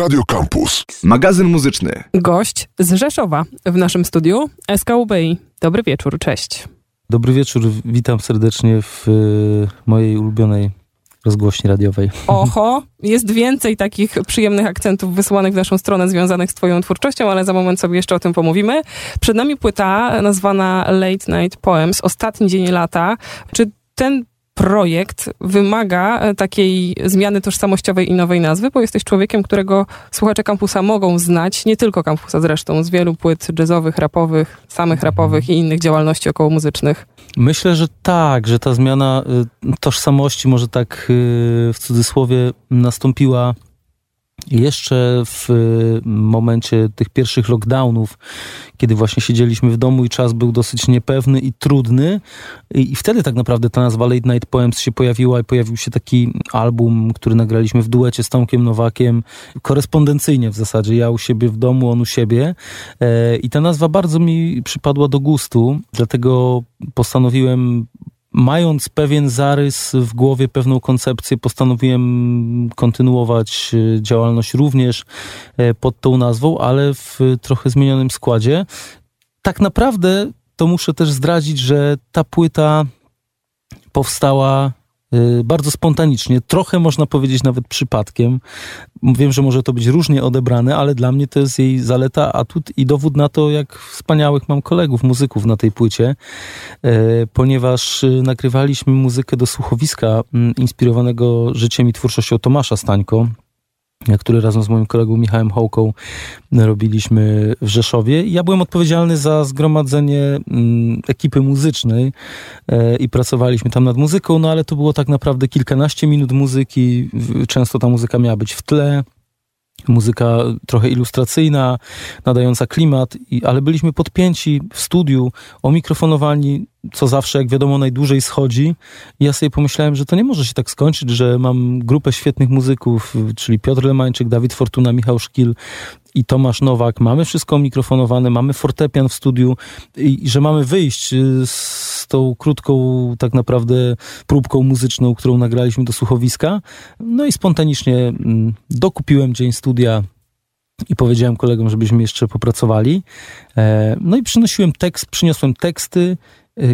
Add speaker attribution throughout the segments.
Speaker 1: Radio Campus.
Speaker 2: Magazyn muzyczny.
Speaker 3: Gość z Rzeszowa w naszym studiu SKUBI. Dobry wieczór, cześć.
Speaker 4: Dobry wieczór, witam serdecznie w y, mojej ulubionej rozgłośni radiowej.
Speaker 3: Oho, jest więcej takich przyjemnych akcentów wysyłanych w naszą stronę związanych z twoją twórczością, ale za moment sobie jeszcze o tym pomówimy. Przed nami płyta nazwana Late Night Poems, Ostatni dzień lata. Czy ten projekt wymaga e, takiej zmiany tożsamościowej i nowej nazwy, bo jesteś człowiekiem, którego słuchacze kampusa mogą znać, nie tylko kampusa zresztą, z wielu płyt jazzowych, rapowych, samych rapowych i innych działalności okołomuzycznych.
Speaker 4: Myślę, że tak, że ta zmiana y, tożsamości może tak y, w cudzysłowie nastąpiła jeszcze w y, momencie tych pierwszych lockdownów, kiedy właśnie siedzieliśmy w domu i czas był dosyć niepewny i trudny. I, i wtedy tak naprawdę ta nazwa Late Night Poems się pojawiła i pojawił się taki album, który nagraliśmy w duecie z Tomkiem Nowakiem, korespondencyjnie w zasadzie. Ja u siebie w domu, on u siebie. E, I ta nazwa bardzo mi przypadła do gustu, dlatego postanowiłem mając pewien zarys w głowie, pewną koncepcję, postanowiłem kontynuować e, działalność również e, pod tą nazwą, ale w trochę zmienionym składzie. Tak naprawdę to muszę też zdradzić, że ta płyta powstała bardzo spontanicznie, trochę można powiedzieć nawet przypadkiem. Wiem, że może to być różnie odebrane, ale dla mnie to jest jej zaleta, atut i dowód na to, jak wspaniałych mam kolegów, muzyków na tej płycie, e, ponieważ e, nagrywaliśmy muzykę do słuchowiska m, inspirowanego życiem i twórczością Tomasza Stańko, który razem z moim kolegą Michałem Hołką robiliśmy w Rzeszowie. Ja byłem odpowiedzialny za zgromadzenie mm, ekipy muzycznej e, i pracowaliśmy tam nad muzyką, no ale to było tak naprawdę kilkanaście minut muzyki. Często ta muzyka miała być w tle. Muzyka trochę ilustracyjna, nadająca klimat, ale byliśmy podpięci w studiu, omikrofonowani, co zawsze, jak wiadomo, najdłużej schodzi. I ja sobie pomyślałem, że to nie może się tak skończyć, że mam grupę świetnych muzyków, czyli Piotr Lemańczyk, Dawid Fortuna, Michał Szkil i Tomasz Nowak. Mamy wszystko mikrofonowane, mamy fortepian w studiu i, i że mamy wyjść y, z tą krótką tak naprawdę próbką muzyczną, którą nagraliśmy do słuchowiska. No i spontanicznie mm, dokupiłem dzień studia i powiedziałem kolegom, żebyśmy jeszcze popracowali. E, No i przynosiłem tekst, przyniosłem teksty,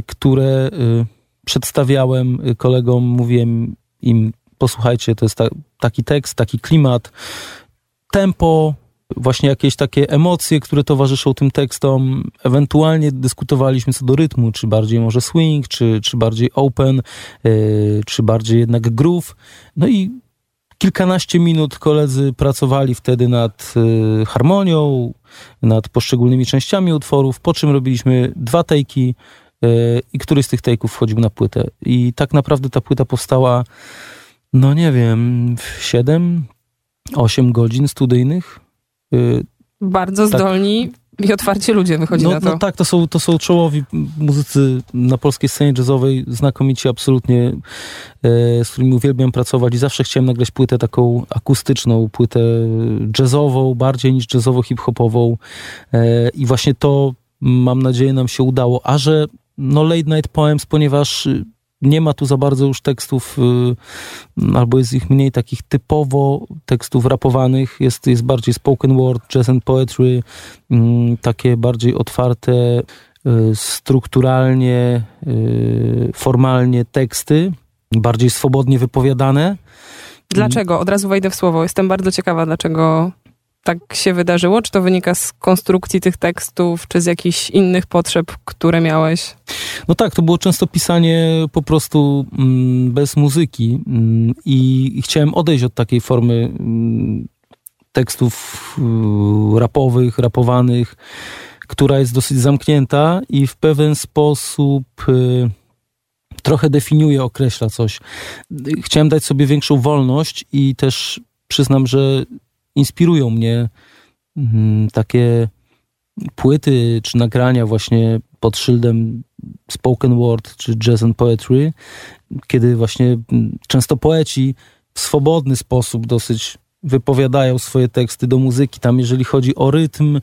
Speaker 4: które y, przedstawiałem y, kolegom, mówiłem im, posłuchajcie, to jest ta, taki tekst, taki klimat, tempo, właśnie jakieś takie emocje, które towarzyszą tym tekstom. Ewentualnie dyskutowaliśmy co do rytmu, czy bardziej może swing, czy, czy bardziej open, yy, czy bardziej jednak groove. No i kilkanaście minut koledzy pracowali wtedy nad yy, harmonią, nad poszczególnymi częściami utworów, po czym robiliśmy dwa tejki i któryś z tych tejków wchodził na płytę. I tak naprawdę ta płyta powstała, no nie wiem, w 7, 8 godzin studyjnych. Yy,
Speaker 3: Bardzo
Speaker 4: Tak.
Speaker 3: zdolni i otwarcie ludzie wychodzi
Speaker 4: no,
Speaker 3: na to.
Speaker 4: no tak, to są, to są czołowi muzycy na polskiej scenie jazzowej, znakomici absolutnie, e, z którymi uwielbiam pracować i zawsze chciałem nagrać płytę taką akustyczną, płytę jazzową, bardziej niż jazzowo-hip-hopową e, i właśnie to mam nadzieję nam się udało, a że no Late Night Poems, ponieważ y, nie ma tu za bardzo już tekstów, y, albo jest ich mniej takich typowo tekstów rapowanych, jest, jest bardziej spoken word, jazz and poetry, mm, takie bardziej otwarte, y, strukturalnie, formalnie teksty, bardziej swobodnie wypowiadane.
Speaker 3: Dlaczego? Od razu wejdę w słowo. Jestem bardzo ciekawa, dlaczego tak się wydarzyło. Czy to wynika z konstrukcji tych tekstów, czy z jakichś innych potrzeb, które miałeś?
Speaker 4: No tak, to było często pisanie po prostu mm, bez muzyki mm, i, chciałem odejść od takiej formy mm, tekstów y, rapowych, rapowanych, która jest dosyć zamknięta i w pewien sposób y, trochę definiuje, określa coś. Chciałem dać sobie większą wolność i też przyznam, że inspirują mnie mm, takie płyty czy nagrania właśnie pod szyldem spoken word czy jazz and poetry, kiedy właśnie często poeci w swobodny sposób dosyć wypowiadają swoje teksty do muzyki. Tam jeżeli chodzi o rytm,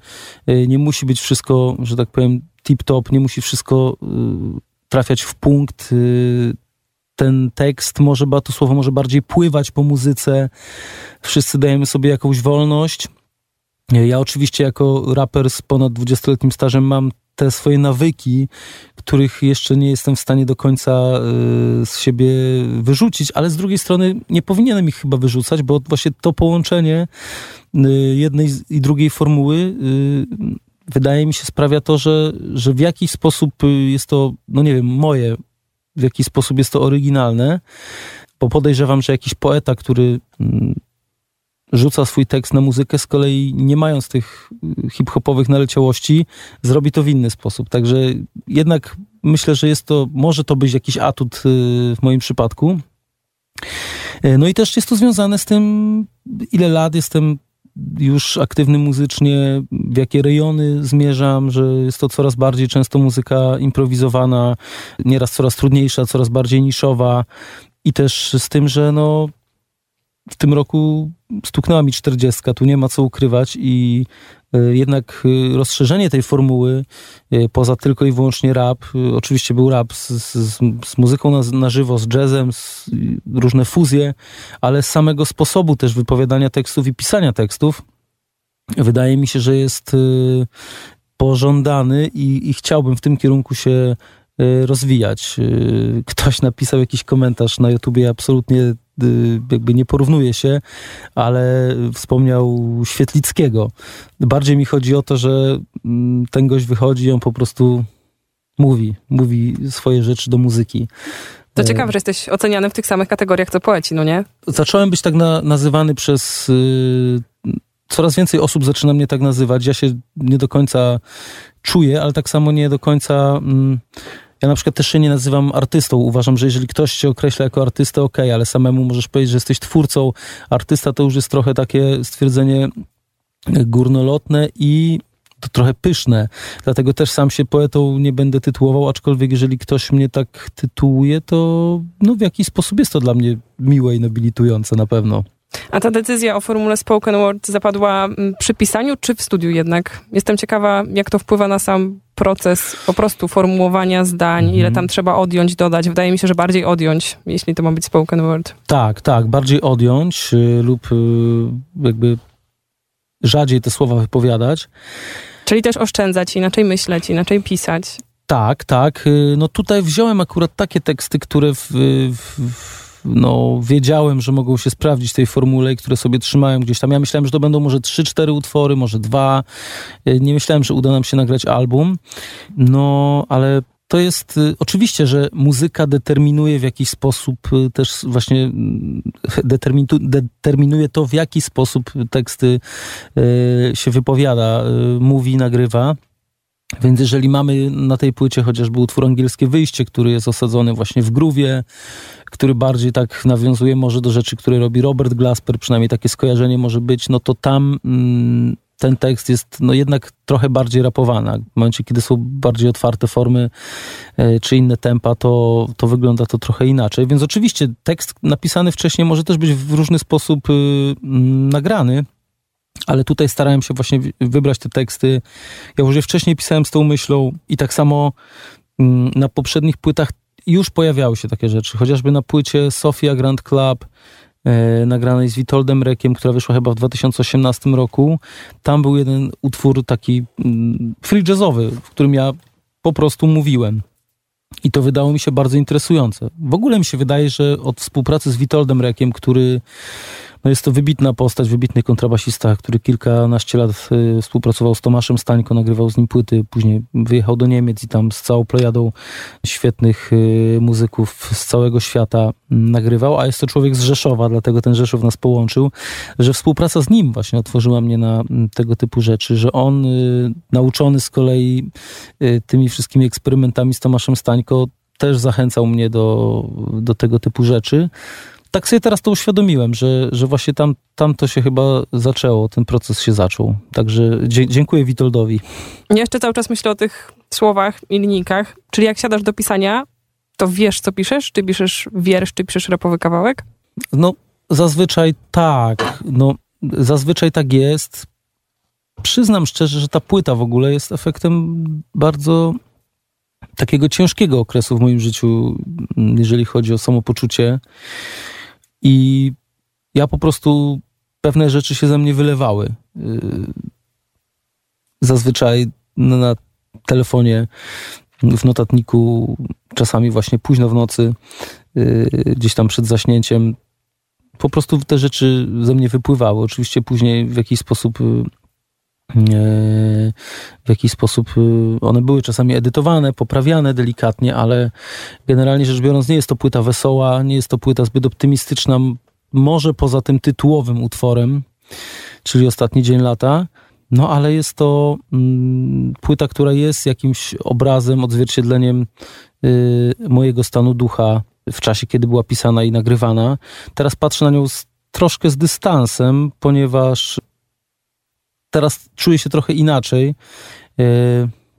Speaker 4: y, nie musi być wszystko, że tak powiem, tip-top, nie musi wszystko y, trafiać w punkt. Ten tekst może, to słowo może bardziej pływać po muzyce. Wszyscy dajemy sobie jakąś wolność. Ja oczywiście jako raper z ponad 20-letnim stażem mam te swoje nawyki, których jeszcze nie jestem w stanie do końca y, z siebie wyrzucić, ale z drugiej strony nie powinienem ich chyba wyrzucać, bo właśnie to połączenie y, jednej i drugiej formuły y, wydaje mi się sprawia to, że, że w jakiś sposób jest to, no nie wiem, moje, w jakiś sposób jest to oryginalne, bo podejrzewam, że jakiś poeta, który mm, rzuca swój tekst na muzykę, z kolei nie mając tych hip-hopowych naleciałości, zrobi to w inny sposób. Także jednak myślę, że jest to, może to być jakiś atut y, w moim przypadku. Y, no i też jest to związane z tym, ile lat jestem już aktywny muzycznie, w jakie rejony zmierzam, że jest to coraz bardziej często muzyka improwizowana, nieraz coraz trudniejsza, coraz bardziej niszowa. I też z tym, że no w tym roku stuknęła mi czterdziestka, tu nie ma co ukrywać i jednak e, rozszerzenie tej formuły e, poza tylko i wyłącznie rap, oczywiście był rap z, z, z muzyką na, na, żywo, z jazzem, z, różne fuzje, ale z samego sposobu też wypowiadania tekstów i pisania tekstów wydaje mi się, że jest pożądany i, i chciałbym w tym kierunku się rozwijać. Ktoś napisał jakiś komentarz na YouTubie, absolutnie jakby nie porównuje się, ale wspomniał Świetlickiego. Bardziej mi chodzi o to, że mm, ten gość wychodzi i on po prostu mówi, mówi swoje rzeczy do muzyki.
Speaker 3: To e, ciekawe, że jesteś oceniany w tych samych kategoriach co poeci, no nie?
Speaker 4: Zacząłem być tak na, nazywany przez... Yy, coraz więcej osób zaczyna mnie tak nazywać. Ja się nie do końca czuję, ale tak samo nie do końca... Yy, ja na przykład też się nie nazywam artystą. Uważam, że jeżeli ktoś cię określa jako artystę, ok, ale samemu możesz powiedzieć, że jesteś twórcą. Artysta to już jest trochę takie stwierdzenie górnolotne i to trochę pyszne. Dlatego też sam się poetą nie będę tytułował, aczkolwiek jeżeli ktoś mnie tak tytułuje, to no w jakiś sposób jest to dla mnie miłe i nobilitujące na pewno.
Speaker 3: A ta decyzja o formule spoken word zapadła mm, przy pisaniu, czy w studiu jednak? Jestem ciekawa, jak to wpływa na sam proces po prostu formułowania zdań, ile mhm. tam trzeba odjąć, dodać. Wydaje mi się, że bardziej odjąć, jeśli to ma być spoken word.
Speaker 4: Tak, tak, bardziej odjąć y, lub y, jakby rzadziej te słowa wypowiadać.
Speaker 3: Czyli też oszczędzać, inaczej myśleć, inaczej pisać.
Speaker 4: Tak, tak. Y, no tutaj wziąłem akurat takie teksty, które w, w no, wiedziałem, że mogą się sprawdzić tej formule, które sobie trzymałem gdzieś tam. Ja myślałem, że to będą może 3-4 utwory, może dwa. Y, nie myślałem, że uda nam się nagrać album. No, ale to jest y, oczywiście, że muzyka determinuje w jakiś sposób y, też właśnie determinuje to, w jaki sposób teksty się wypowiada, mówi, nagrywa. Więc jeżeli mamy na tej płycie chociażby utwór Angielskie Wyjście, który jest osadzony właśnie w gruwie, który bardziej tak nawiązuje może do rzeczy, które robi Robert Glasper, przynajmniej takie skojarzenie może być, no to tam mm, ten tekst jest no jednak trochę bardziej rapowany. W momencie, kiedy są bardziej otwarte formy e, czy inne tempa, to, to wygląda to trochę inaczej. Więc oczywiście tekst napisany wcześniej może też być w różny sposób y, mm, nagrany, ale tutaj starałem się właśnie wybrać te teksty. Ja już je wcześniej pisałem z tą myślą i tak samo mm, na poprzednich płytach już pojawiały się takie rzeczy. Chociażby na płycie Sofia Grand Club, e, nagranej z Witoldem Rekiem, która wyszła chyba w 2018 roku. Tam był jeden utwór taki mm, free jazzowy, w którym ja po prostu mówiłem. I to wydało mi się bardzo interesujące. W ogóle mi się wydaje, że od współpracy z Witoldem Rekiem, który no jest to wybitna postać, wybitny kontrabasista, który kilkanaście lat y, współpracował z Tomaszem Stańko, nagrywał z nim płyty, później wyjechał do Niemiec i tam z całą plejadą świetnych y, muzyków z całego świata mm, nagrywał, a jest to człowiek z Rzeszowa, dlatego ten Rzeszów nas połączył, że współpraca z nim właśnie otworzyła mnie na mm, tego typu rzeczy, że on y, nauczony z kolei tymi wszystkimi eksperymentami z Tomaszem Stańko też zachęcał mnie do, do tego typu rzeczy tak sobie teraz to uświadomiłem, że, że właśnie tam, tam to się chyba zaczęło, ten proces się zaczął. Także dziękuję Witoldowi.
Speaker 3: Ja jeszcze cały czas myślę o tych słowach i linijkach. Czyli jak siadasz do pisania, to wiesz, co piszesz? Czy piszesz wiersz, czy piszesz rapowy kawałek?
Speaker 4: No, zazwyczaj tak. No, zazwyczaj tak jest. Przyznam szczerze, że ta płyta w ogóle jest efektem bardzo takiego ciężkiego okresu w moim życiu, jeżeli chodzi o samopoczucie. I ja po prostu pewne rzeczy się ze mnie wylewały. Y, zazwyczaj na telefonie, w notatniku, czasami właśnie późno w nocy, y, gdzieś tam przed zaśnięciem, po prostu te rzeczy ze mnie wypływały. Oczywiście później w jakiś sposób y, w jakiś sposób one były czasami edytowane, poprawiane delikatnie, ale generalnie rzecz biorąc nie jest to płyta wesoła, nie jest to płyta zbyt optymistyczna, może poza tym tytułowym utworem, czyli Ostatni Dzień Lata, no ale jest to mm, płyta, która jest jakimś obrazem, odzwierciedleniem y, mojego stanu ducha w czasie, kiedy była pisana i nagrywana. Teraz patrzę na nią z, troszkę z dystansem, ponieważ teraz czuję się trochę inaczej, y,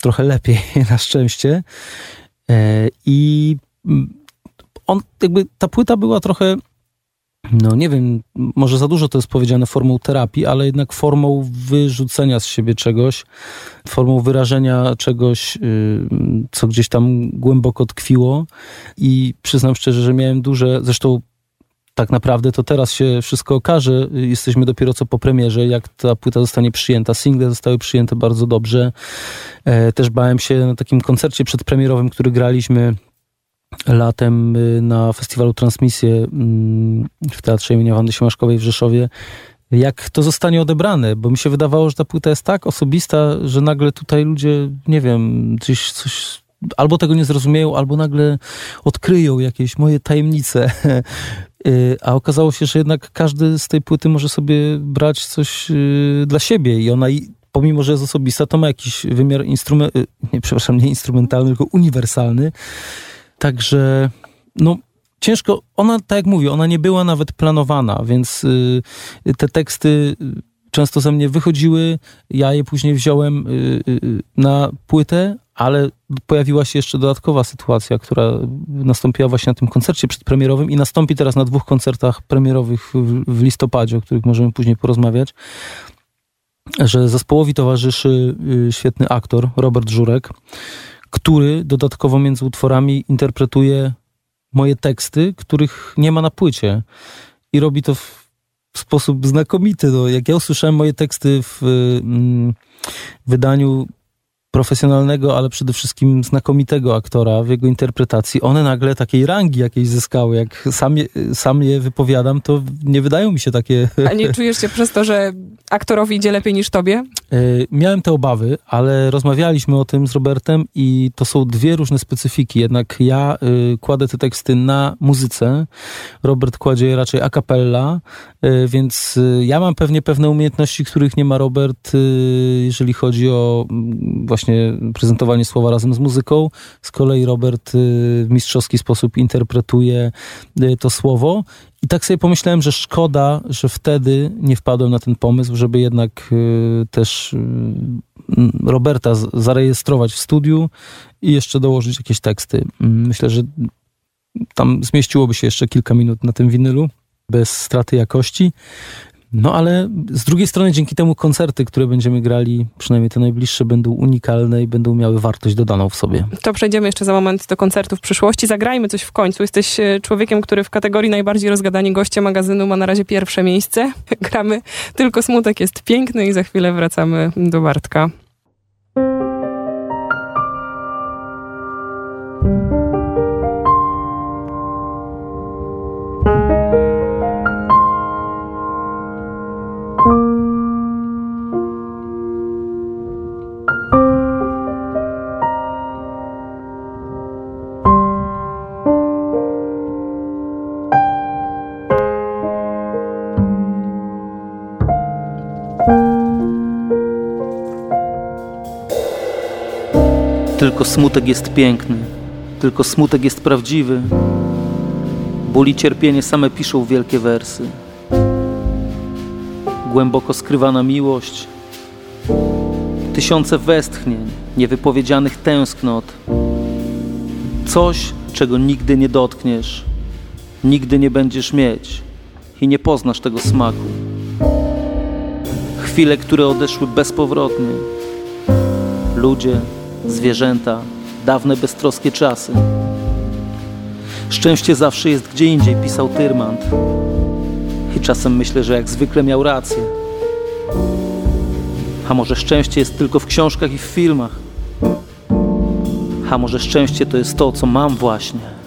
Speaker 4: trochę lepiej na szczęście. Y, I mm, on, jakby ta płyta była trochę no nie wiem, może za dużo to jest powiedziane formą terapii, ale jednak formą wyrzucenia z siebie czegoś, formą wyrażenia czegoś, y, co gdzieś tam głęboko tkwiło. I przyznam szczerze, że miałem duże, zresztą tak naprawdę to teraz się wszystko okaże. Jesteśmy dopiero co po premierze, jak ta płyta zostanie przyjęta. Single zostały przyjęte bardzo dobrze. E, też bałem się na takim koncercie przedpremierowym, który graliśmy latem y, na festiwalu Transmisję mm, w Teatrze imienia Wandy Siemaszkowej w Rzeszowie, jak to zostanie odebrane, bo mi się wydawało, że ta płyta jest tak osobista, że nagle tutaj ludzie, nie wiem, coś, coś albo tego nie zrozumieją, albo nagle odkryją jakieś moje tajemnice. Y, a okazało się, że jednak każdy z tej płyty może sobie brać coś y, dla siebie i ona pomimo, że jest osobista, to ma jakiś wymiar instrument, nie, przepraszam, nie instrumentalny, tylko uniwersalny. Także, no, ciężko, ona, tak jak mówię, ona nie była nawet planowana, więc y, te teksty często ze mnie wychodziły, ja je później wziąłem y, y, na płytę, ale pojawiła się jeszcze dodatkowa sytuacja, która nastąpiła właśnie na tym koncercie przedpremierowym i nastąpi teraz na dwóch koncertach premierowych w, listopadzie, o których możemy później porozmawiać, że zespołowi towarzyszy y, świetny aktor Robert Żurek, który dodatkowo między utworami interpretuje moje teksty, których nie ma na płycie. I robi to w, sposób znakomity. No, jak ja usłyszałem moje teksty w mm, wydaniu profesjonalnego, ale przede wszystkim znakomitego aktora w jego interpretacji, one nagle takiej rangi jakiejś zyskały. Jak sam je, sam je wypowiadam, to nie wydają mi się takie...
Speaker 3: A nie czujesz się przez to, że aktorowi idzie lepiej niż tobie?
Speaker 4: E, miałem te obawy, ale rozmawialiśmy o tym z Robertem i to są dwie różne specyfiki. Jednak ja y, kładę te teksty na muzyce, Robert kładzie je raczej a cappella, y, więc ja mam pewnie pewne umiejętności, których nie ma Robert, jeżeli chodzi o mm, właśnie prezentowanie słowa razem z muzyką. Z kolei Robert w mistrzowski sposób interpretuje to słowo. I tak sobie pomyślałem, że szkoda, że wtedy nie wpadłem na ten pomysł, żeby jednak y, też Roberta zarejestrować w studiu i jeszcze dołożyć jakieś teksty. Mm, myślę, że tam zmieściłoby się jeszcze kilka minut na tym winylu bez straty jakości. No ale z drugiej strony dzięki temu koncerty, które będziemy grali, przynajmniej te najbliższe, będą unikalne i będą miały wartość dodaną w sobie.
Speaker 3: To przejdziemy jeszcze za moment do koncertów w przyszłości. Zagrajmy coś w końcu. Jesteś e, człowiekiem, który w kategorii najbardziej rozgadani goście magazynu ma na razie pierwsze miejsce. Gramy Tylko smutek jest piękny i za chwilę wracamy do Bartka.
Speaker 4: Tylko smutek jest piękny, tylko smutek jest prawdziwy. Ból i cierpienie same piszą wielkie wersy. Głęboko skrywana miłość, tysiące westchnień, niewypowiedzianych tęsknot. Coś, czego nigdy nie dotkniesz, nigdy nie będziesz mieć i nie poznasz tego smaku. Chwile, które odeszły bezpowrotnie. Ludzie, zwierzęta, dawne beztroskie czasy. Szczęście zawsze jest gdzie indziej, pisał Tyrmand. I czasem myślę, że jak zwykle miał rację. A może szczęście jest tylko w książkach i w filmach? A może szczęście to jest to, co mam właśnie?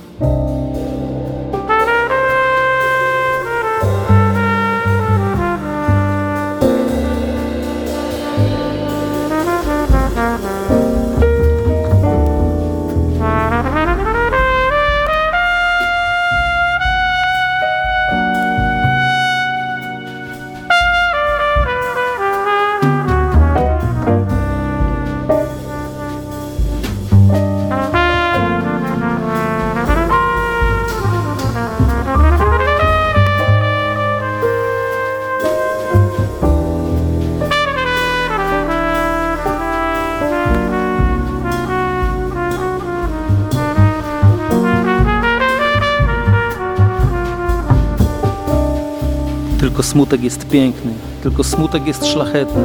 Speaker 4: Smutek jest piękny, tylko smutek jest szlachetny.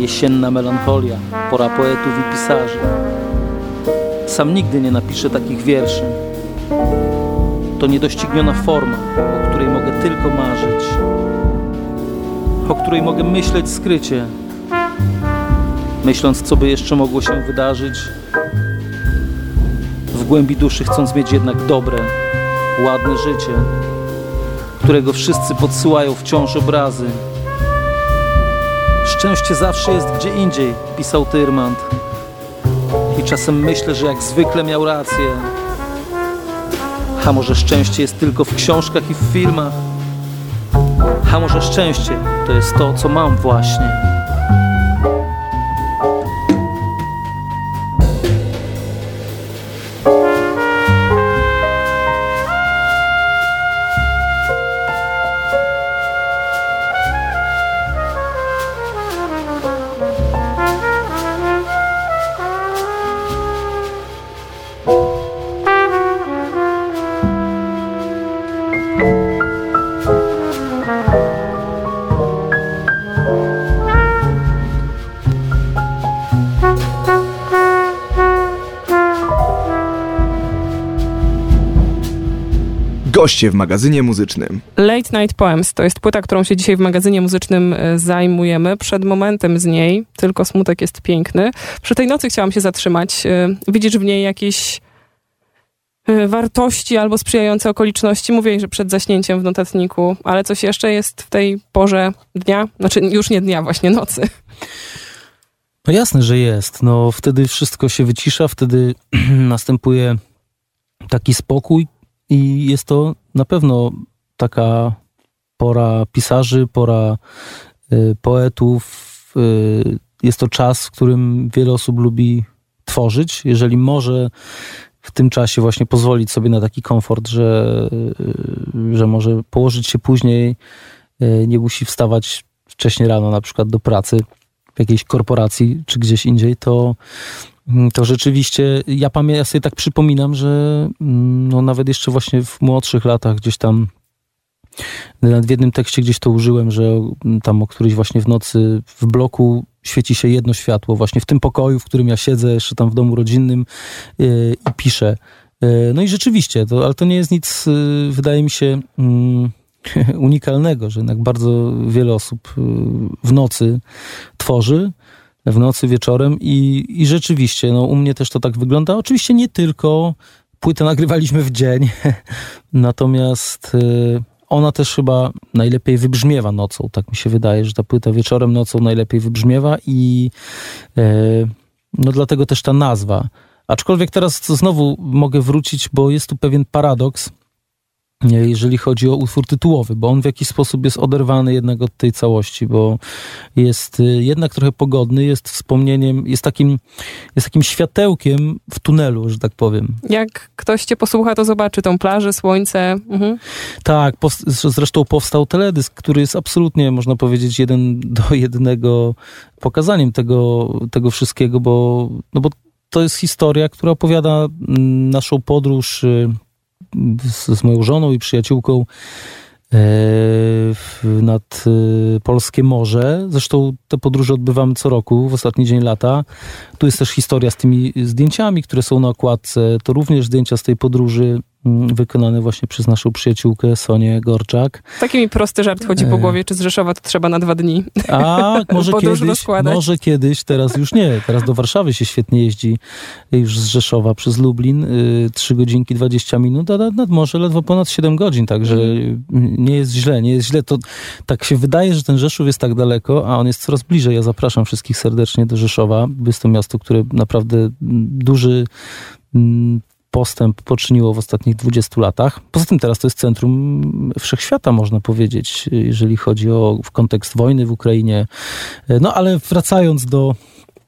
Speaker 4: Jesienna melancholia, pora poetów i pisarzy. Sam nigdy nie napiszę takich wierszy. To niedościgniona forma, o której mogę tylko marzyć, o której mogę myśleć skrycie, myśląc, co by jeszcze mogło się wydarzyć, w głębi duszy chcąc mieć jednak dobre, ładne życie którego wszyscy podsyłają wciąż obrazy. Szczęście zawsze jest gdzie indziej, pisał Tyrmand. I czasem myślę, że jak zwykle miał rację. A może szczęście jest tylko w książkach i w filmach? A może szczęście to jest to, co mam właśnie?
Speaker 1: Goście w magazynie muzycznym.
Speaker 3: Late Night Poems to jest płyta, którą się dzisiaj w magazynie muzycznym e, zajmujemy. Przed momentem z niej, tylko smutek jest piękny. Przy tej nocy chciałam się zatrzymać. E, widzisz w niej jakieś e, wartości albo sprzyjające okoliczności. Mówię, że przed zaśnięciem w notatniku, ale coś jeszcze jest w tej porze dnia? Znaczy już nie dnia, właśnie nocy.
Speaker 4: No jasne, że jest. No wtedy wszystko się wycisza, wtedy następuje taki spokój, i jest to na pewno taka pora pisarzy, pora y, poetów. Y, jest to czas, w którym wiele osób lubi tworzyć. Jeżeli może w tym czasie właśnie pozwolić sobie na taki komfort, że, y, że może położyć się później, nie musi wstawać wcześniej rano na przykład do pracy w jakiejś korporacji czy gdzieś indziej, to, to rzeczywiście, ja, pamiętam, ja sobie tak przypominam, że mm, no, nawet jeszcze właśnie w młodszych latach gdzieś tam w jednym tekście gdzieś to użyłem, że mm, tam o którejś właśnie w nocy w bloku świeci się jedno światło, właśnie w tym pokoju, w którym ja siedzę, jeszcze tam w domu rodzinnym yy, i piszę. Yy, no i rzeczywiście, to, ale to nie jest nic, yy, wydaje mi się, yy, unikalnego, że jednak bardzo wiele osób y, w nocy tworzy w nocy, wieczorem i, i rzeczywiście, no u mnie też to tak wygląda. Oczywiście nie tylko, płytę nagrywaliśmy w dzień, natomiast y, ona też chyba najlepiej wybrzmiewa nocą, tak mi się wydaje, że ta płyta wieczorem, nocą najlepiej wybrzmiewa i y, no dlatego też ta nazwa. Aczkolwiek teraz znowu mogę wrócić, bo jest tu pewien paradoks, jeżeli chodzi o utwór tytułowy, bo on w jakiś sposób jest oderwany jednak od tej całości, bo jest y, jednak trochę pogodny, jest wspomnieniem, jest takim, jest takim światełkiem w tunelu, że tak powiem.
Speaker 3: Jak ktoś cię posłucha, to zobaczy tą plażę, słońce. Mhm.
Speaker 4: Tak, zresztą powstał teledysk, który jest absolutnie, można powiedzieć, jeden do jednego pokazaniem tego, tego wszystkiego, bo, no bo to jest historia, która opowiada mm, naszą podróż y, z, z moją żoną i przyjaciółką nad polskie morze. Zresztą te podróże odbywamy co roku, w ostatni dzień lata. Tu jest też historia z tymi zdjęciami, które są na okładce. To również zdjęcia z tej podróży Mm, wykonane właśnie przez naszą przyjaciółkę Sonię Gorczak.
Speaker 3: Taki mi prosty żart chodzi po e. głowie, czy z Rzeszowa to trzeba na dwa dni.
Speaker 4: A, może kiedyś, może kiedyś, teraz już nie. Teraz do Warszawy się świetnie jeździ już z Rzeszowa przez Lublin. 3 y, godzinki 20 minut, a nad morze ledwo ponad 7 godzin, także mm. nie jest źle, nie jest źle. To tak się wydaje, że ten Rzeszów jest tak daleko, a on jest coraz bliżej. Ja zapraszam wszystkich serdecznie do Rzeszowa. Jest to miasto, które naprawdę duży postęp poczyniło w ostatnich 20 latach. Poza tym teraz to jest centrum wszechświata, można powiedzieć, jeżeli chodzi o kontekst wojny w Ukrainie. No ale wracając do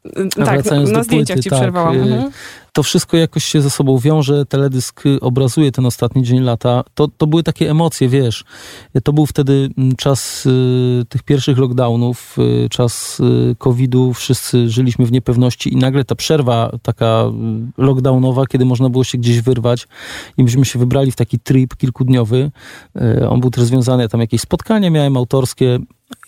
Speaker 3: tak, wracając na do zdjęciach płyty, ci tak, przerwałam. Y, mhm
Speaker 4: to wszystko jakoś się ze sobą wiąże, teledysk obrazuje ten ostatni dzień lata. To, to były takie emocje, wiesz. To był wtedy mm, czas y, tych pierwszych lockdownów, y, czas y, COVID-u, wszyscy żyliśmy w niepewności i nagle ta przerwa taka y, lockdownowa, kiedy można było się gdzieś wyrwać i myśmy się wybrali w taki trip kilkudniowy. Y, on był też związany, tam jakieś spotkania miałem autorskie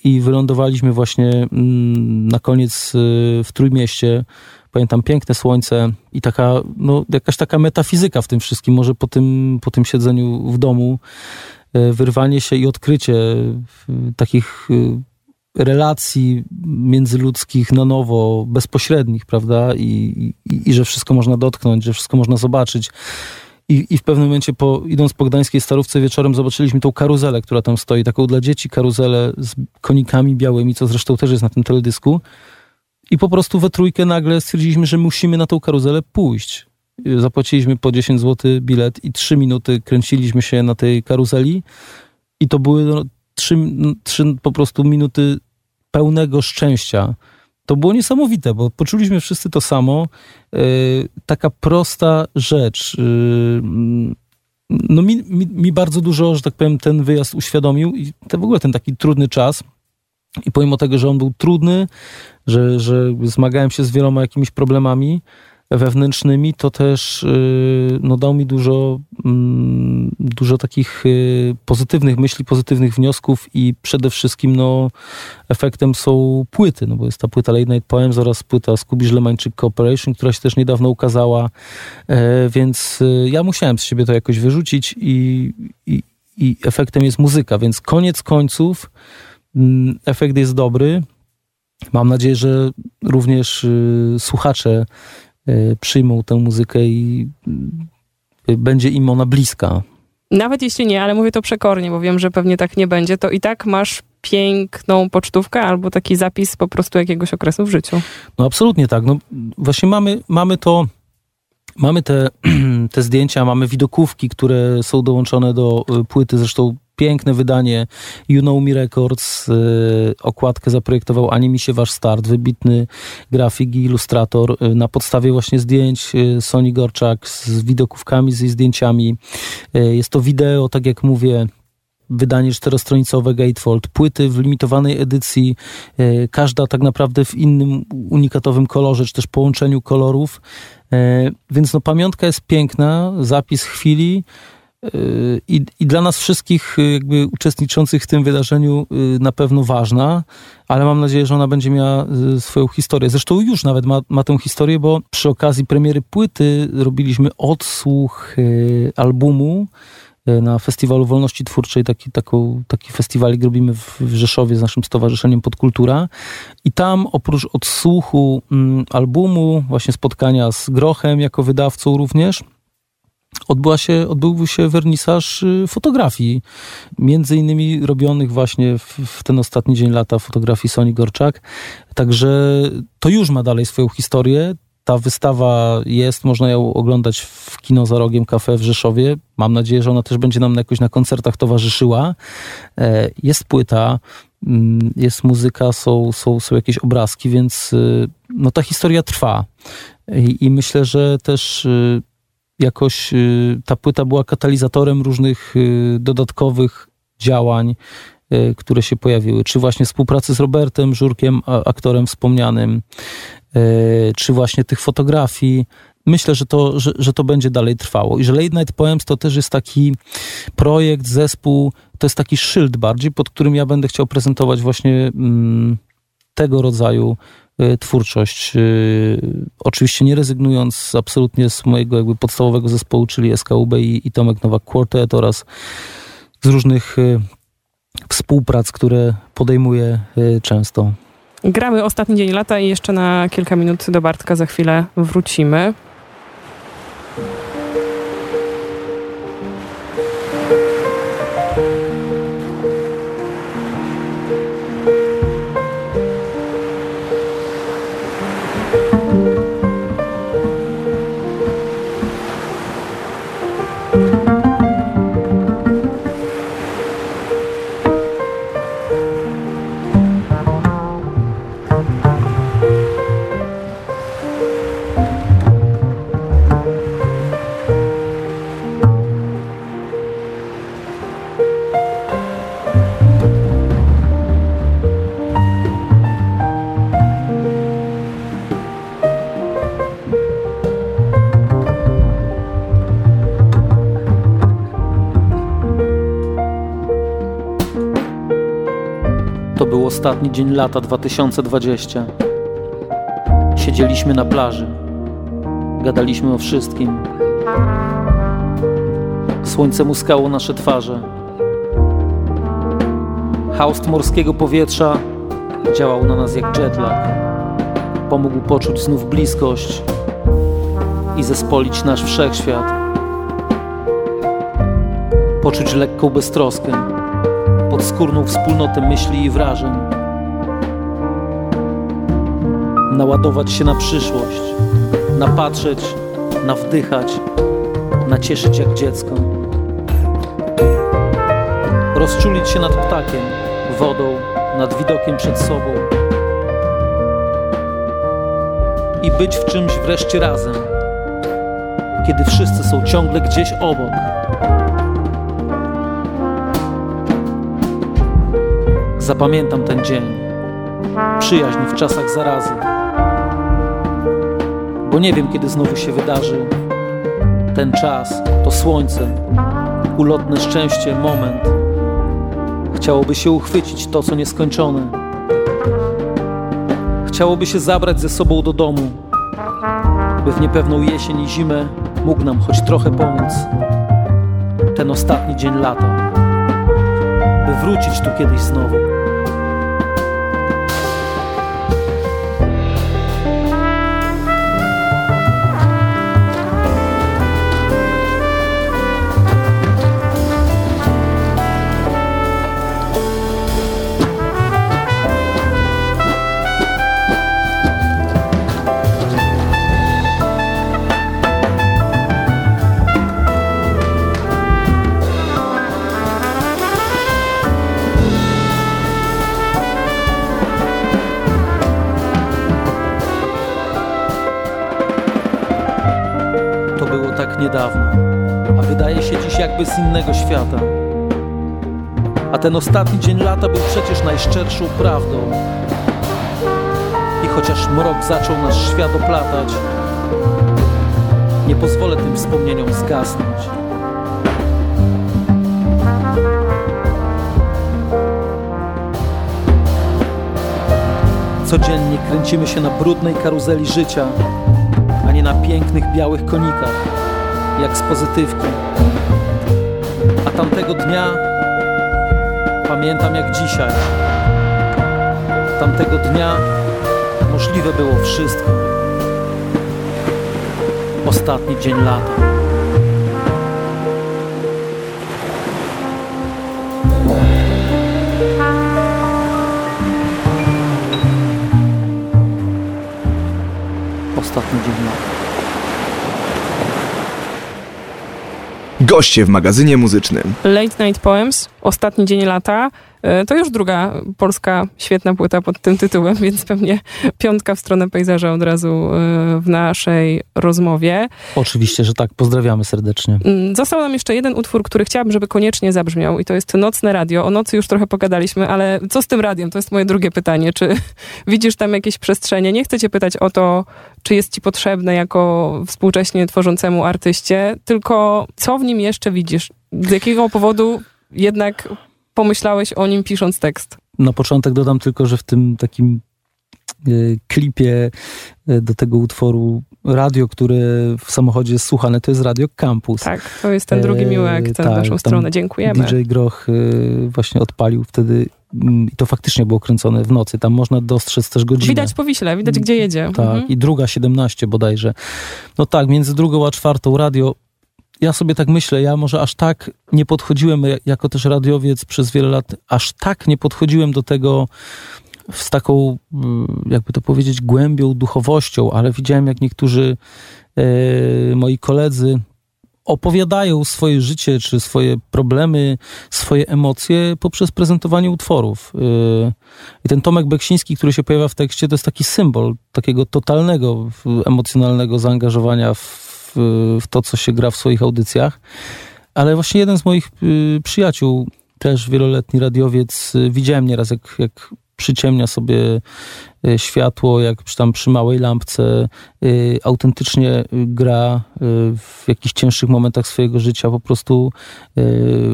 Speaker 4: i wylądowaliśmy właśnie mm, na koniec y, w Trójmieście pamiętam piękne słońce i taka, no, jakaś taka metafizyka w tym wszystkim, może po tym, po tym siedzeniu w domu, e, wyrwanie się i odkrycie takich e, relacji międzyludzkich na nowo, bezpośrednich, prawda? I, i, i że wszystko można dotknąć, że wszystko można zobaczyć. I, I, w pewnym momencie, po, idąc po gdańskiej starówce wieczorem, zobaczyliśmy tą karuzelę, która tam stoi, taką dla dzieci karuzelę z konikami białymi, co zresztą też jest na tym teledysku. I po prostu we trójkę nagle stwierdziliśmy, że musimy na tą karuzelę pójść. Zapłaciliśmy po 10 zł bilet i 3 minuty kręciliśmy się na tej karuzeli. I to były no, 3, 3 po prostu minuty pełnego szczęścia. To było niesamowite, bo poczuliśmy wszyscy to samo. Yy, taka prosta rzecz. Yy, no mi, mi, mi, bardzo dużo, że tak powiem, ten wyjazd uświadomił i te, w ogóle ten taki trudny czas. I pomimo tego, że on był trudny, że, że zmagałem się z wieloma jakimiś problemami wewnętrznymi, to też y, no, dał mi dużo, mm, dużo takich y, pozytywnych myśli, pozytywnych wniosków i przede wszystkim no, efektem są płyty, no bo jest ta płyta Late Night Poems oraz płyta Skubisz Lemańczyk Cooperation, która się też niedawno ukazała, e, więc y, ja musiałem z siebie to jakoś wyrzucić i, i, i efektem jest muzyka, więc koniec końców mm, efekt jest dobry, Mam nadzieję, że również y, słuchacze przyjmą tę muzykę i y, będzie im ona bliska.
Speaker 3: Nawet jeśli nie, ale mówię to przekornie, bo wiem, że pewnie tak nie będzie, to i tak masz piękną pocztówkę albo taki zapis po prostu jakiegoś okresu w życiu.
Speaker 4: No absolutnie tak. No właśnie mamy, mamy to, mamy te, te zdjęcia, mamy widokówki, które są dołączone do płyty, zresztą piękne wydanie You Know Me Records. Y, okładkę zaprojektował Animisie Wasz Start, wybitny grafik i ilustrator. Y, na podstawie właśnie zdjęć y, Sony Gorczak z widokówkami, z jej zdjęciami. Jest to wideo, tak jak mówię, wydanie czterostronicowe Gatefold, płyty w limitowanej edycji, każda tak naprawdę w innym unikatowym kolorze, czy też połączeniu kolorów. Więc no pamiątka jest piękna, zapis chwili, i, I dla nas wszystkich y, jakby uczestniczących w tym wydarzeniu y, na pewno ważna, ale mam nadzieję, że ona będzie miała y, swoją historię. Zresztą już nawet ma, ma tę historię, bo przy okazji premiery płyty robiliśmy odsłuch albumu na Festiwalu Wolności Twórczej, taki, taką, taki festiwalik robimy w, w Rzeszowie z naszym stowarzyszeniem Podkultura. I tam oprócz odsłuchu mm, albumu, właśnie spotkania z Grochem jako wydawcą również, odbyła się, odbył się wernisaż y, fotografii, między innymi robionych właśnie w, w, ten ostatni dzień lata fotografii Soni Gorczak. Także to już ma dalej swoją historię. Ta wystawa jest, można ją oglądać w kino za rogiem kafe w Rzeszowie. Mam nadzieję, że ona też będzie nam jakoś na koncertach towarzyszyła. E, jest płyta, mm, jest muzyka, są, są, są jakieś obrazki, więc y, no, ta historia trwa. I, I myślę, że też y, jakoś y, ta płyta była katalizatorem różnych y, dodatkowych działań, y, które się pojawiły. Czy właśnie współpracy z Robertem Żurkiem, aktorem wspomnianym, czy właśnie tych fotografii. myślę, że to, że, że to będzie dalej trwało. I że Late Night Poems to też jest taki projekt, zespół, to jest taki szyld bardziej, pod którym ja będę chciał prezentować właśnie mm, tego rodzaju twórczość. Y, oczywiście nie rezygnując absolutnie z mojego jakby podstawowego zespołu, czyli SKUB i, i Tomek Nowak Quartet oraz z różnych y, współprac, które podejmuję y, często.
Speaker 3: Gramy ostatni dzień lata i jeszcze na kilka minut do Bartka za chwilę wrócimy.
Speaker 4: To był ostatni dzień lata 2020. Siedzieliśmy na plaży. Gadaliśmy o wszystkim. Słońce muskało nasze twarze. Haust morskiego powietrza działał na nas jak jetlag. Pomógł poczuć znów bliskość i zespolić nasz wszechświat. Poczuć lekką beztroskę podskórną wspólnotę myśli i wrażeń. Naładować się na przyszłość, napatrzeć, nawdychać, nacieszyć jak dziecko. Rozczulić się nad ptakiem, wodą, nad widokiem przed sobą. I być w czymś wreszcie razem, kiedy wszyscy są ciągle gdzieś obok. Zapamiętam ten dzień, przyjaźń w czasach zarazy. Bo nie wiem, kiedy znowu się wydarzy ten czas, to słońce, ulotne szczęście, moment. Chciałoby się uchwycić to, co nieskończone. Chciałoby się zabrać ze sobą do domu, by w niepewną jesień i zimę mógł nam choć trochę pomóc. Ten ostatni dzień lata, by wrócić tu kiedyś znowu. Jakby z innego świata. A ten ostatni dzień lata był przecież najszczerszą prawdą. I chociaż mrok zaczął nasz świat oplatać, nie pozwolę tym wspomnieniom zgasnąć. Codziennie kręcimy się na brudnej karuzeli życia, a nie na pięknych białych konikach, jak z pozytywki. Tamtego dnia pamiętam jak dzisiaj. Tamtego dnia możliwe było wszystko. Ostatni dzień lata. Ostatni dzień lata.
Speaker 1: Goście w magazynie muzycznym.
Speaker 3: Late Night Poems, ostatni dzień lata. E, to już druga polska świetna płyta pod tym tytułem, więc pewnie piątka w stronę pejzaża od razu e, w naszej rozmowie.
Speaker 4: Oczywiście, że tak. Pozdrawiamy serdecznie.
Speaker 3: Mm, został nam jeszcze jeden utwór, który chciałabym, żeby koniecznie zabrzmiał i to jest Nocne Radio. O nocy już trochę pogadaliśmy, ale co z tym radiem? To jest moje drugie pytanie. Czy widzisz tam jakieś przestrzenie? Nie chcę cię pytać o to, czy jest ci potrzebne jako współcześnie tworzącemu artyście, tylko co w nim jeszcze widzisz? Z jakiego powodu jednak pomyślałeś o nim pisząc tekst?
Speaker 4: Na początek dodam tylko, że w tym takim y, klipie y, do tego utworu radio, które w samochodzie jest słuchane, to jest Radio Campus.
Speaker 3: Tak, to jest ten drugi miły akcent tak, naszą stronę. Dziękujemy.
Speaker 4: DJ Groch właśnie odpalił wtedy mm, i to faktycznie było kręcone w nocy. Tam można dostrzec też godzinę.
Speaker 3: Widać po Wiśle, widać gdzie jedzie.
Speaker 4: Tak, mhm. i druga 17 bodajże. No tak, między drugą a czwartą radio ja sobie tak myślę, ja może aż tak nie podchodziłem, jako też radiowiec przez wiele lat, aż tak nie podchodziłem do tego z taką, mm, jakby to powiedzieć, głębią, duchowością, ale widziałem, jak niektórzy e, moi koledzy opowiadają swoje życie, czy swoje problemy, swoje emocje poprzez prezentowanie utworów. E, I ten Tomek Beksiński, który się pojawia w tekście, to jest taki symbol takiego totalnego emocjonalnego zaangażowania w w, to, co się gra w swoich audycjach. Ale właśnie jeden z moich y, przyjaciół, też wieloletni radiowiec, y, widziałem nieraz, jak, jak przyciemnia sobie y, światło, jak tam przy małej lampce autentycznie gra w jakichś cięższych momentach swojego życia, po prostu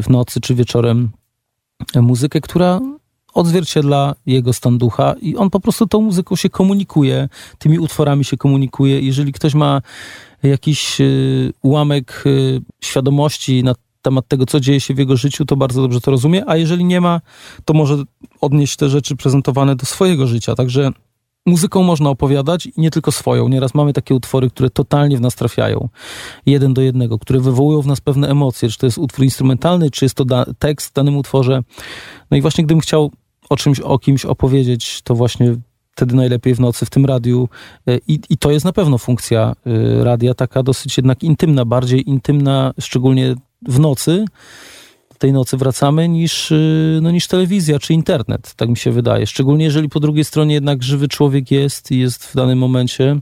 Speaker 4: w nocy czy wieczorem muzykę, która odzwierciedla jego stan ducha i on po prostu tą muzyką się komunikuje, tymi utworami się komunikuje. Jeżeli ktoś ma jakiś y, ułamek y, świadomości na temat tego, co dzieje się w jego życiu, to bardzo dobrze to rozumie, a jeżeli nie ma, to może odnieść te rzeczy prezentowane do swojego życia. Także muzyką można opowiadać i nie tylko swoją. Nieraz mamy takie utwory, które totalnie w nas trafiają. Jeden do jednego, które wywołują w nas pewne emocje. Czy to jest utwór instrumentalny, czy jest to da tekst w danym utworze. No i właśnie gdybym chciał o czymś, o kimś opowiedzieć, to właśnie wtedy najlepiej w nocy w tym radiu. E, I, I to jest na pewno funkcja e, radia, taka dosyć jednak intymna, bardziej intymna, szczególnie w nocy. Tej nocy wracamy niż, e, no, niż telewizja czy internet, tak mi się wydaje. Szczególnie jeżeli po drugiej stronie jednak żywy człowiek jest i jest w danym momencie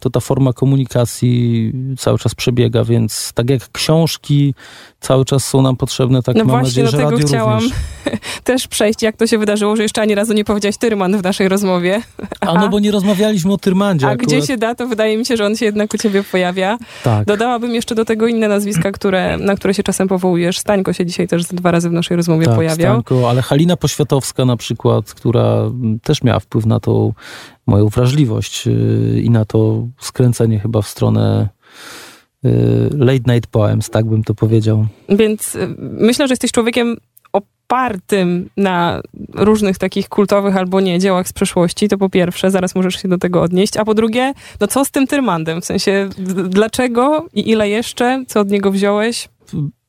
Speaker 4: to ta forma komunikacji cały czas przebiega, więc tak jak książki cały czas są nam potrzebne, tak
Speaker 3: no
Speaker 4: mam nadzieję, że
Speaker 3: radio chciałam też przejść, jak to się wydarzyło, że jeszcze ani razu nie powiedziałeś Tyrman w naszej rozmowie.
Speaker 4: A no bo nie rozmawialiśmy o Tyrmandzie.
Speaker 3: A akurat. gdzie się da, to wydaje mi się, że on się jednak u ciebie pojawia.
Speaker 4: Tak.
Speaker 3: Dodałabym jeszcze do tego inne nazwiska, które, na które się czasem powołujesz. Stańko się dzisiaj też dwa razy w naszej rozmowie
Speaker 4: tak,
Speaker 3: pojawiał.
Speaker 4: Stańko, ale Halina Poświatowska na przykład, która też miała wpływ na tą moją wrażliwość y, i na to skręcenie chyba w stronę y, late night poems, tak bym to powiedział.
Speaker 3: Więc y, myślę, że jesteś człowiekiem opartym na różnych takich kultowych albo nie dziełach z przeszłości, to po pierwsze, zaraz możesz się do tego odnieść, a po drugie, no co z tym Tyrmandem? W sensie, dlaczego i ile jeszcze? Co od niego wziąłeś?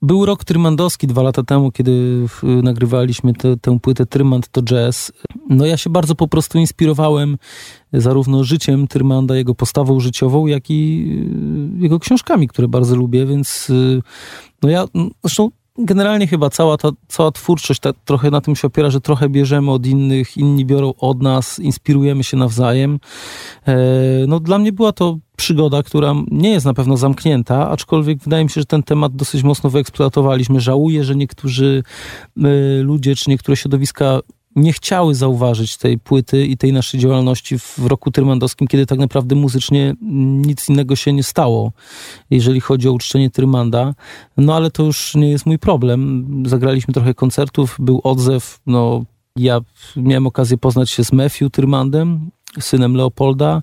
Speaker 4: Był rok trymandowski dwa lata temu, kiedy nagrywaliśmy te, tę płytę Trymand to Jazz. No ja się bardzo po prostu inspirowałem zarówno życiem Trymanda, jego postawą życiową, jak i y, jego książkami, które bardzo lubię, więc y, no ja, zresztą generalnie chyba cała ta cała twórczość ta, trochę na tym się opiera, że trochę bierzemy od innych, inni biorą od nas, inspirujemy się nawzajem. E, no dla mnie była to przygoda, która nie jest na pewno zamknięta, aczkolwiek wydaje mi się, że ten temat dosyć mocno wyeksploatowaliśmy. Żałuję, że niektórzy e, ludzie czy niektóre środowiska nie chciały zauważyć tej płyty i tej naszej działalności w roku tyrmandowskim, kiedy tak naprawdę muzycznie nic innego się nie stało, jeżeli chodzi o uczczenie Tyrmanda. No ale to już nie jest mój problem. Zagraliśmy trochę koncertów, był odzew, no ja miałem okazję poznać się z Matthew Tyrmandem, synem Leopolda,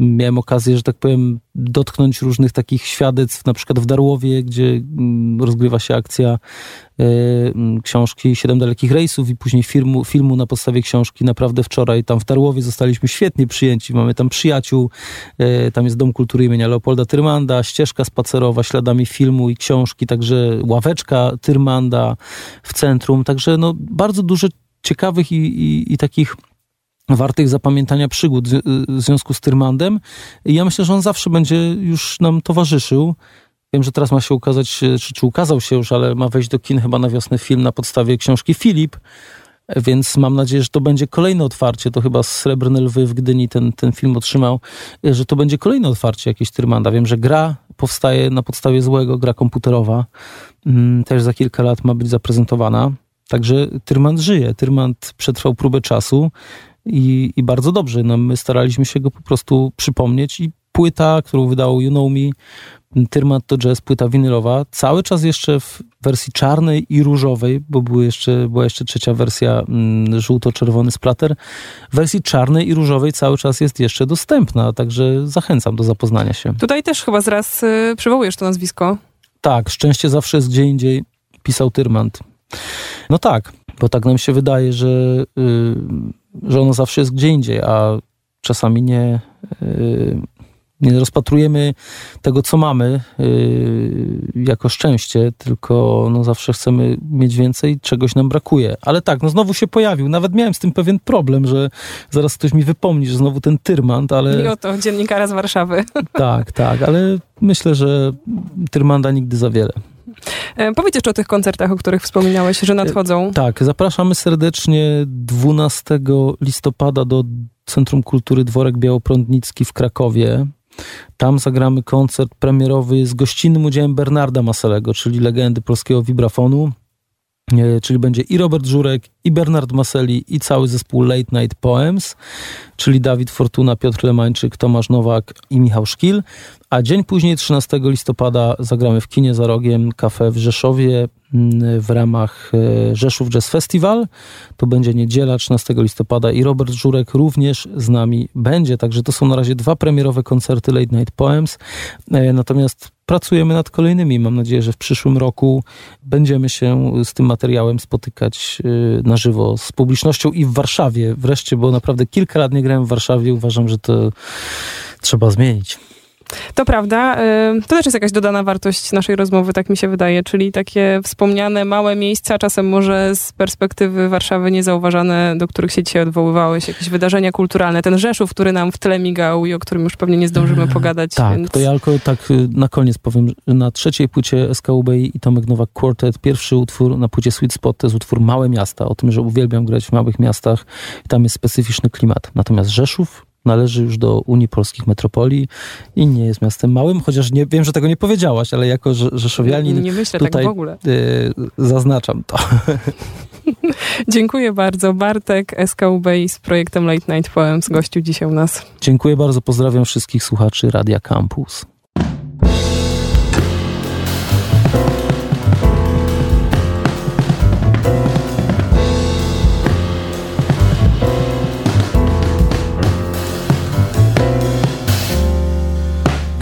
Speaker 4: miałem okazję, że tak powiem, dotknąć różnych takich świadectw, na przykład w Darłowie, gdzie mm, rozgrywa się akcja e, mm, książki Siedem dalekich rejsów i później filmu, filmu na podstawie książki. Naprawdę wczoraj tam w Darłowie zostaliśmy świetnie przyjęci. Mamy tam przyjaciół, e, tam jest Dom Kultury imienia Leopolda Tyrmanda, ścieżka spacerowa śladami filmu i książki, także ławeczka Tyrmanda w centrum. Także no, bardzo dużo ciekawych i, i, i takich wartych zapamiętania przygód w związku z Tyrmandem. I ja myślę, że on zawsze będzie już nam towarzyszył. Wiem, że teraz ma się ukazać, e, czy, czy ukazał się już, ale ma wejść do kin chyba na wiosnę film na podstawie książki Filip, więc mam nadzieję, że to będzie kolejne otwarcie. To chyba Srebrne Lwy w Gdyni ten, ten film otrzymał, e, że to będzie kolejne otwarcie jakieś Tyrmanda. Wiem, że gra powstaje na podstawie złego, gra komputerowa. Mm, też za kilka lat ma być zaprezentowana. Także Tyrmand żyje. Tyrmand przetrwał próbę czasu i, i bardzo dobrze. No, my staraliśmy się go po prostu przypomnieć i płyta, którą wydał You Know Me, Tyrmat to Jazz, płyta winylowa, cały czas jeszcze w wersji czarnej i różowej, bo były jeszcze, była jeszcze trzecia wersja mm, żółto-czerwony splatter. W wersji czarnej i różowej cały czas jest jeszcze dostępna, także zachęcam do zapoznania się.
Speaker 3: Tutaj też chyba zaraz y, przywołujesz to nazwisko.
Speaker 4: Tak, szczęście zawsze jest gdzie indziej, pisał Tyrmand. No tak, bo tak nam się wydaje, że, y, że ono zawsze jest gdzie indziej, a czasami nie, y, nie rozpatrujemy tego, co mamy yy, jako szczęście, tylko no, zawsze chcemy mieć więcej, czegoś nam brakuje. Ale tak, no znowu się pojawił. Nawet miałem z tym pewien problem, że zaraz ktoś mi wypomni, że znowu ten Tyrmand, ale...
Speaker 3: I oto, dziennikarza z Warszawy.
Speaker 4: Tak, tak, ale myślę, że Tyrmanda nigdy za wiele.
Speaker 3: E, powiedz jeszcze o tych koncertach, o których wspominałeś, że nadchodzą.
Speaker 4: E, tak, zapraszamy serdecznie 12 listopada do Centrum Kultury Dworek Białoprądnicki w Krakowie. Tam zagramy koncert premierowy z gościnnym udziałem Bernarda Maselego, czyli legendy polskiego vibrafonu. E, czyli będzie i Robert Żurek, i Bernard Maseli, i cały zespół Late Night Poems, czyli Dawid Fortuna, Piotr Lemańczyk, Tomasz Nowak i Michał Szkil. A dzień później, 13 listopada, zagramy w kinie za rogiem, kafe w Rzeszowie mm, w ramach e, Rzeszów Jazz Festival. To będzie niedziela, 13 listopada i Robert Żurek również z nami będzie. Także to są na razie dwa premierowe koncerty Late Night Poems. E, natomiast pracujemy nad kolejnymi. Mam nadzieję, że w przyszłym roku będziemy się z tym materiałem spotykać e, na żywo z publicznością i w Warszawie wreszcie, bo naprawdę kilka lat nie grałem w Warszawie. Uważam, że to trzeba zmienić.
Speaker 3: To prawda. Y, to też jest jakaś dodana wartość naszej rozmowy, tak mi się wydaje, czyli takie wspomniane małe miejsca, czasem może z perspektywy Warszawy niezauważane, do których się dzisiaj odwoływałeś, jakieś wydarzenia kulturalne. Ten Rzeszów, który nam w tle migał i o którym już pewnie nie zdążymy mm, pogadać.
Speaker 4: Tak,
Speaker 3: więc...
Speaker 4: to ja tylko tak y, na koniec powiem, że na trzeciej płycie SKUB i Tomek Nowak Quartet, pierwszy utwór na płycie Sweet Spot to jest utwór Małe Miasta, o tym, że uwielbiam grać w małych miastach i tam jest specyficzny klimat. Natomiast Rzeszów należy już do Unii Polskich Metropolii i nie jest miastem małym, chociaż nie, wiem, że tego nie powiedziałaś, ale jako Rzeszowianin
Speaker 3: nie, nie myślę
Speaker 4: tutaj
Speaker 3: tak w ogóle.
Speaker 4: Y, zaznaczam to.
Speaker 3: Dziękuję bardzo. Bartek SKUB z projektem Late Night Poems gościu dzisiaj u nas.
Speaker 4: Dziękuję bardzo. Pozdrawiam wszystkich słuchaczy Radia Campus.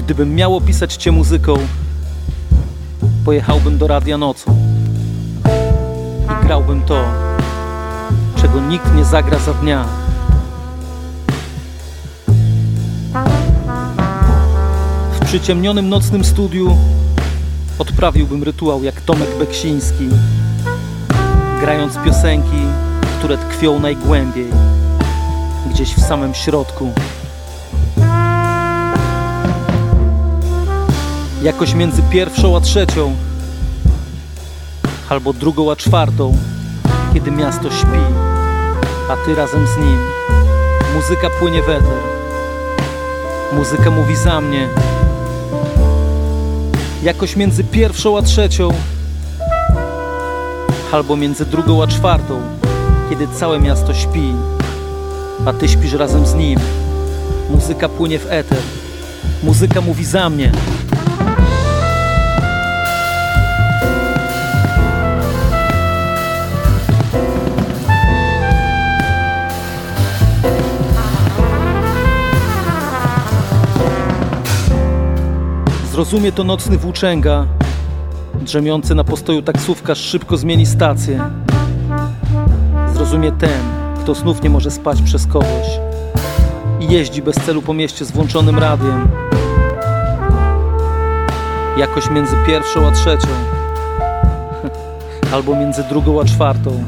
Speaker 4: Gdybym miał opisać Cię muzyką, pojechałbym do radia nocą i grałbym to, czego nikt nie zagra za dnia. W przyciemnionym nocnym studiu odprawiłbym rytuał jak Tomek Beksiński, grając piosenki, które tkwią najgłębiej, gdzieś w samym środku. Jakoś między pierwszą a trzecią, albo drugą a czwartą, kiedy miasto śpi, a ty razem z nim. Muzyka płynie w eter, muzyka mówi za mnie. Jakoś między pierwszą a trzecią, albo między drugą a czwartą, kiedy całe miasto śpi, a ty śpisz razem z nim. Muzyka płynie w eter, muzyka mówi za mnie. Zrozumie to nocny włóczęga, drzemiący na postoju taksówkarz szybko zmieni stację. Zrozumie ten, kto znów nie może spać przez kogoś i jeździ bez celu po mieście z włączonym radiem. Jakoś między pierwszą a trzecią, albo między drugą a czwartą.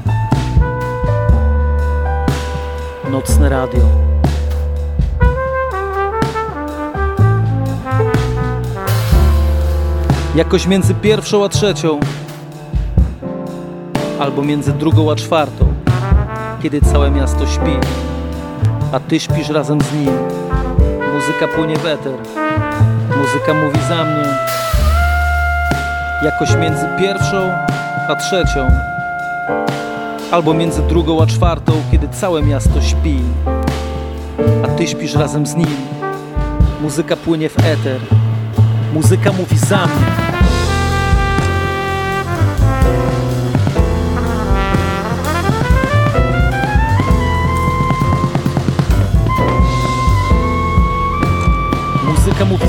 Speaker 4: Nocne radio. Jakoś między pierwszą a trzecią, albo między drugą a czwartą, kiedy całe miasto śpi, a ty śpisz razem z nim. Muzyka płynie w eter, muzyka mówi za mnie. Jakoś między pierwszą a trzecią, albo między drugą a czwartą, kiedy całe miasto śpi, a ty śpisz razem z nim. Muzyka płynie w eter, muzyka mówi za mnie. Muzyka mówi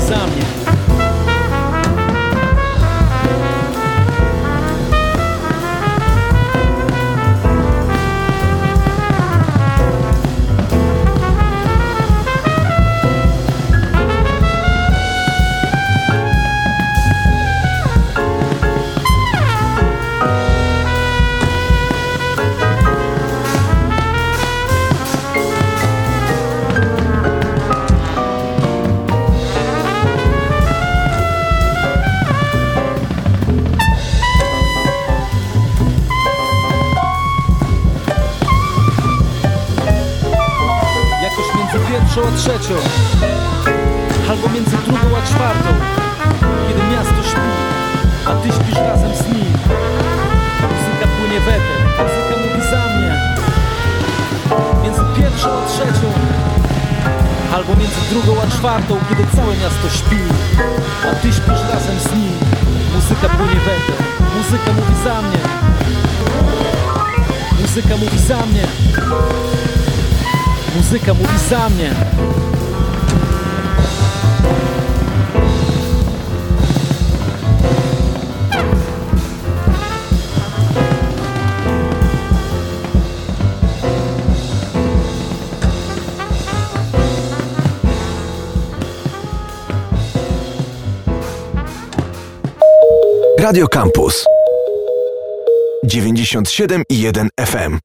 Speaker 4: za mnie Muzyka mówi za mnie.
Speaker 1: Radio Campus 97 i 1 FM.